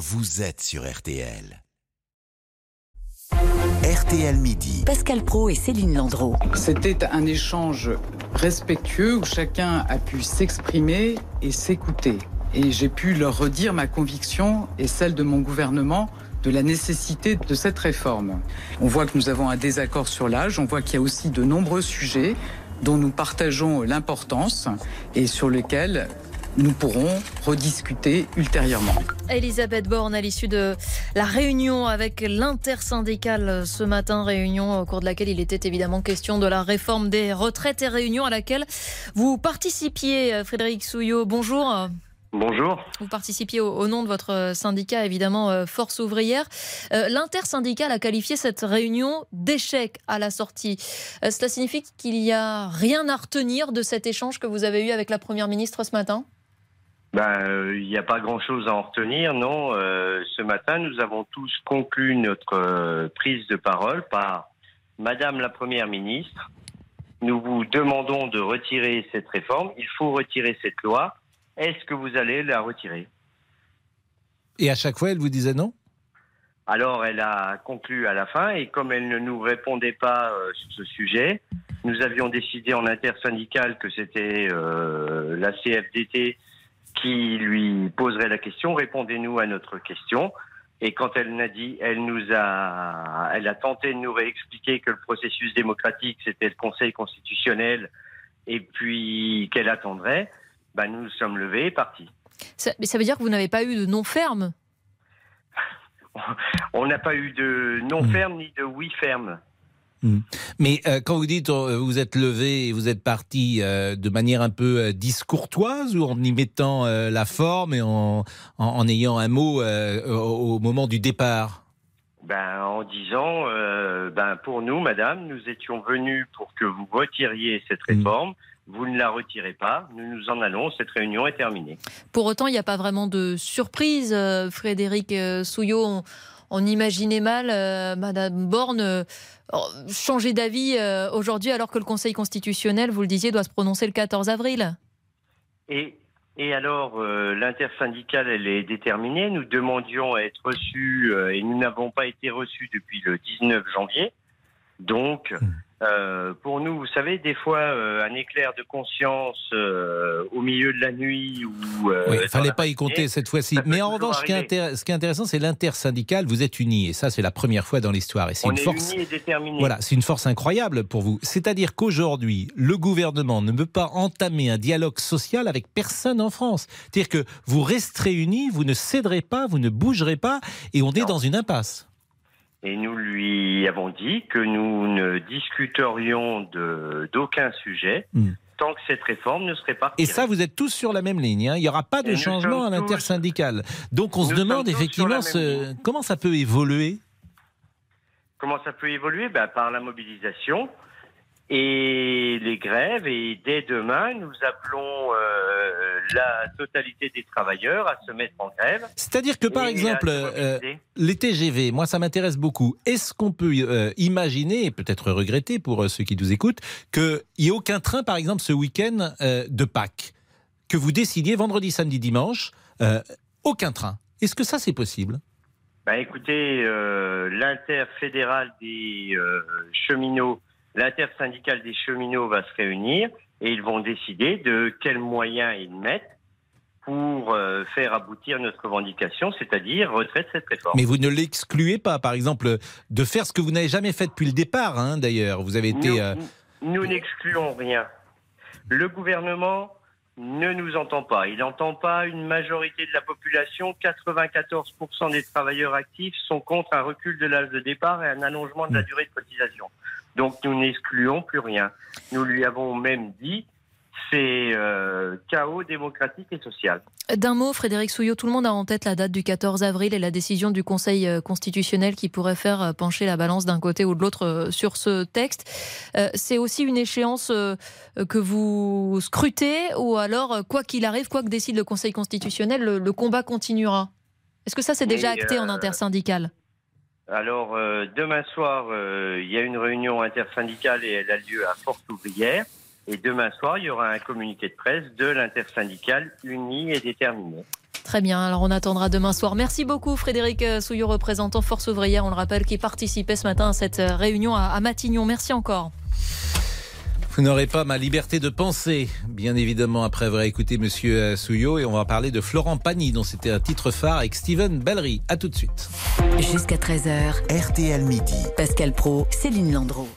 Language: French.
vous êtes sur RTL. RTL Midi. Pascal Pro et Céline Landreau. C'était un échange respectueux où chacun a pu s'exprimer et s'écouter. Et j'ai pu leur redire ma conviction et celle de mon gouvernement de la nécessité de cette réforme. On voit que nous avons un désaccord sur l'âge, on voit qu'il y a aussi de nombreux sujets dont nous partageons l'importance et sur lesquels nous pourrons rediscuter ultérieurement. Elisabeth Borne, à l'issue de la réunion avec l'intersyndicale ce matin, réunion au cours de laquelle il était évidemment question de la réforme des retraites et réunion à laquelle vous participiez, Frédéric Souillot. Bonjour. Bonjour. Vous participiez au, nom de votre syndicat, évidemment, euh, Force ouvrière. Euh, l'intersyndicale a qualifié cette réunion d'échec à la sortie. Euh, cela signifie qu'il n'y a rien à retenir de cet échange que vous avez eu avec la Première ministre ce matin? Ben, il n'y a pas grand-chose à en retenir, non. ce matin, nous avons tous conclu notre prise de parole par Madame la Première ministre. Nous vous demandons de retirer cette réforme. Il faut retirer cette loi est-ce que vous allez la retirer? Et à chaque fois, elle vous disait non? Alors, elle a conclu à la fin, et comme elle ne nous répondait pas euh, sur ce sujet, nous avions décidé en intersyndicale que c'était euh, la CFDT qui lui poserait la question. Répondez-nous à notre question. Et quand elle n'a dit, elle nous a, elle a tenté de nous réexpliquer que le processus démocratique c'était le Conseil constitutionnel, et puis qu'elle attendrait bah, nous nous sommes levés et partis. Ça, mais ça veut dire que vous n'avez pas eu de non ferme? On n'a pas eu de non hmm. ferme ni de oui ferme. Hmm. Mais euh, quand vous dites euh, vous êtes levé et vous êtes parti euh, de manière un peu discourtoise ou en y mettant la forme et en, en, ayant un mot au moment du départ? Ben, En disant, ben, pour nous, madame, nous étions venus pour que vous retiriez cette hmm. réforme vous ne la retirez pas, nous nous en allons, cette réunion est terminée. Pour autant, il n'y a pas vraiment de surprise, euh, Frédéric euh, Souillot. On, imaginait mal euh, Madame Borne changer d'avis aujourd'hui alors que le Conseil constitutionnel, vous le disiez, doit se prononcer le 14 avril. Et, et alors, l'intersyndicale, elle est déterminée. Nous demandions à être reçus et nous n'avons pas été reçus depuis le 19 janvier. Donc, hmm. Euh, pour nous, vous savez, des fois, euh, un éclair de conscience euh, au milieu de la nuit ou. oui, il fallait pas y compter cette fois-ci. Mais en revanche, ce qui, est intéressant, c'est l'intersyndical. Vous êtes unis, et ça, c'est la première fois dans l'histoire. Et c'est une force. Unis et déterminés. Voilà, c'est une force incroyable pour vous. C'est-à-dire qu'aujourd'hui, le gouvernement ne peut pas entamer un dialogue social avec personne en France. C'est-à-dire que vous resterez unis, vous ne céderez pas, vous ne bougerez pas, et on est dans une impasse. Et nous lui avons dit que nous ne discuterions d'aucun sujet hmm. tant que cette réforme ne serait pas Et ça, vous êtes tous sur la même ligne. Hein. Il n'y aura pas de changement à l'intersyndical. Donc on se demande effectivement comment ça peut évoluer? Comment ça peut évoluer? Ben, Par la mobilisation et les grèves. Et dès demain, nous appelons euh, la totalité des travailleurs à se mettre en grève. C'est-à-dire que, par exemple, euh, les TGV, moi, ça m'intéresse beaucoup. Est-ce qu'on peut euh, imaginer, et peut-être regretter pour ceux qui nous écoutent, qu'il n'y ait aucun train, par exemple, ce week-end de Pâques? Que vous décidiez vendredi, samedi, dimanche, aucun train. Est-ce que ça, c'est possible? Ben, Écoutez, l'interfédéral des cheminots l'intersyndicale des cheminots va se réunir et ils vont décider de quels moyens ils mettent pour euh, faire aboutir notre revendication, c'est-à-dire retrait de cette réforme. Mais vous ne l'excluez pas, par exemple, de faire ce que vous n'avez jamais fait depuis le départ, hein, d'ailleurs. Vous avez été. Euh, nous n'excluons rien. Le gouvernement ne nous entend pas. Il n'entend pas une majorité de la population. 94% des travailleurs actifs sont contre un recul de l'âge de départ et un allongement de la hmm. durée de cotisation. Donc nous n'excluons plus rien. Nous lui avons même dit c'est euh, chaos démocratique et social. D'un mot, Frédéric Souillot, tout le monde a en tête la date du 14 avril et la décision du Conseil euh, constitutionnel qui pourrait faire euh, pencher la balance d'un côté ou de l'autre sur ce texte. C'est aussi une échéance que vous scrutez ou alors, quoi qu'il arrive, quoi que décide le Conseil constitutionnel, le, combat continuera? Est-ce que ça, c'est déjà acté en intersyndicale alors, demain soir, il y a une réunion intersyndicale et elle a lieu à Force Ouvrière. Et demain soir, il y aura un communiqué de presse de l'intersyndicale unie et déterminée. Très bien, alors on attendra demain soir. Merci beaucoup Frédéric Souillot, représentant Force ouvrière, on le rappelle, qui participait ce matin à cette réunion à Matignon. Merci encore. Vous n'aurez pas ma liberté de penser, bien évidemment, après avoir écouté Monsieur Souillot. Et on va parler de Florent Pagny, dont c'était un titre phare avec Steven Bellery. A tout de suite. Jusqu'à 13h. RTL Midi. Pascal Pro, Céline Landreau.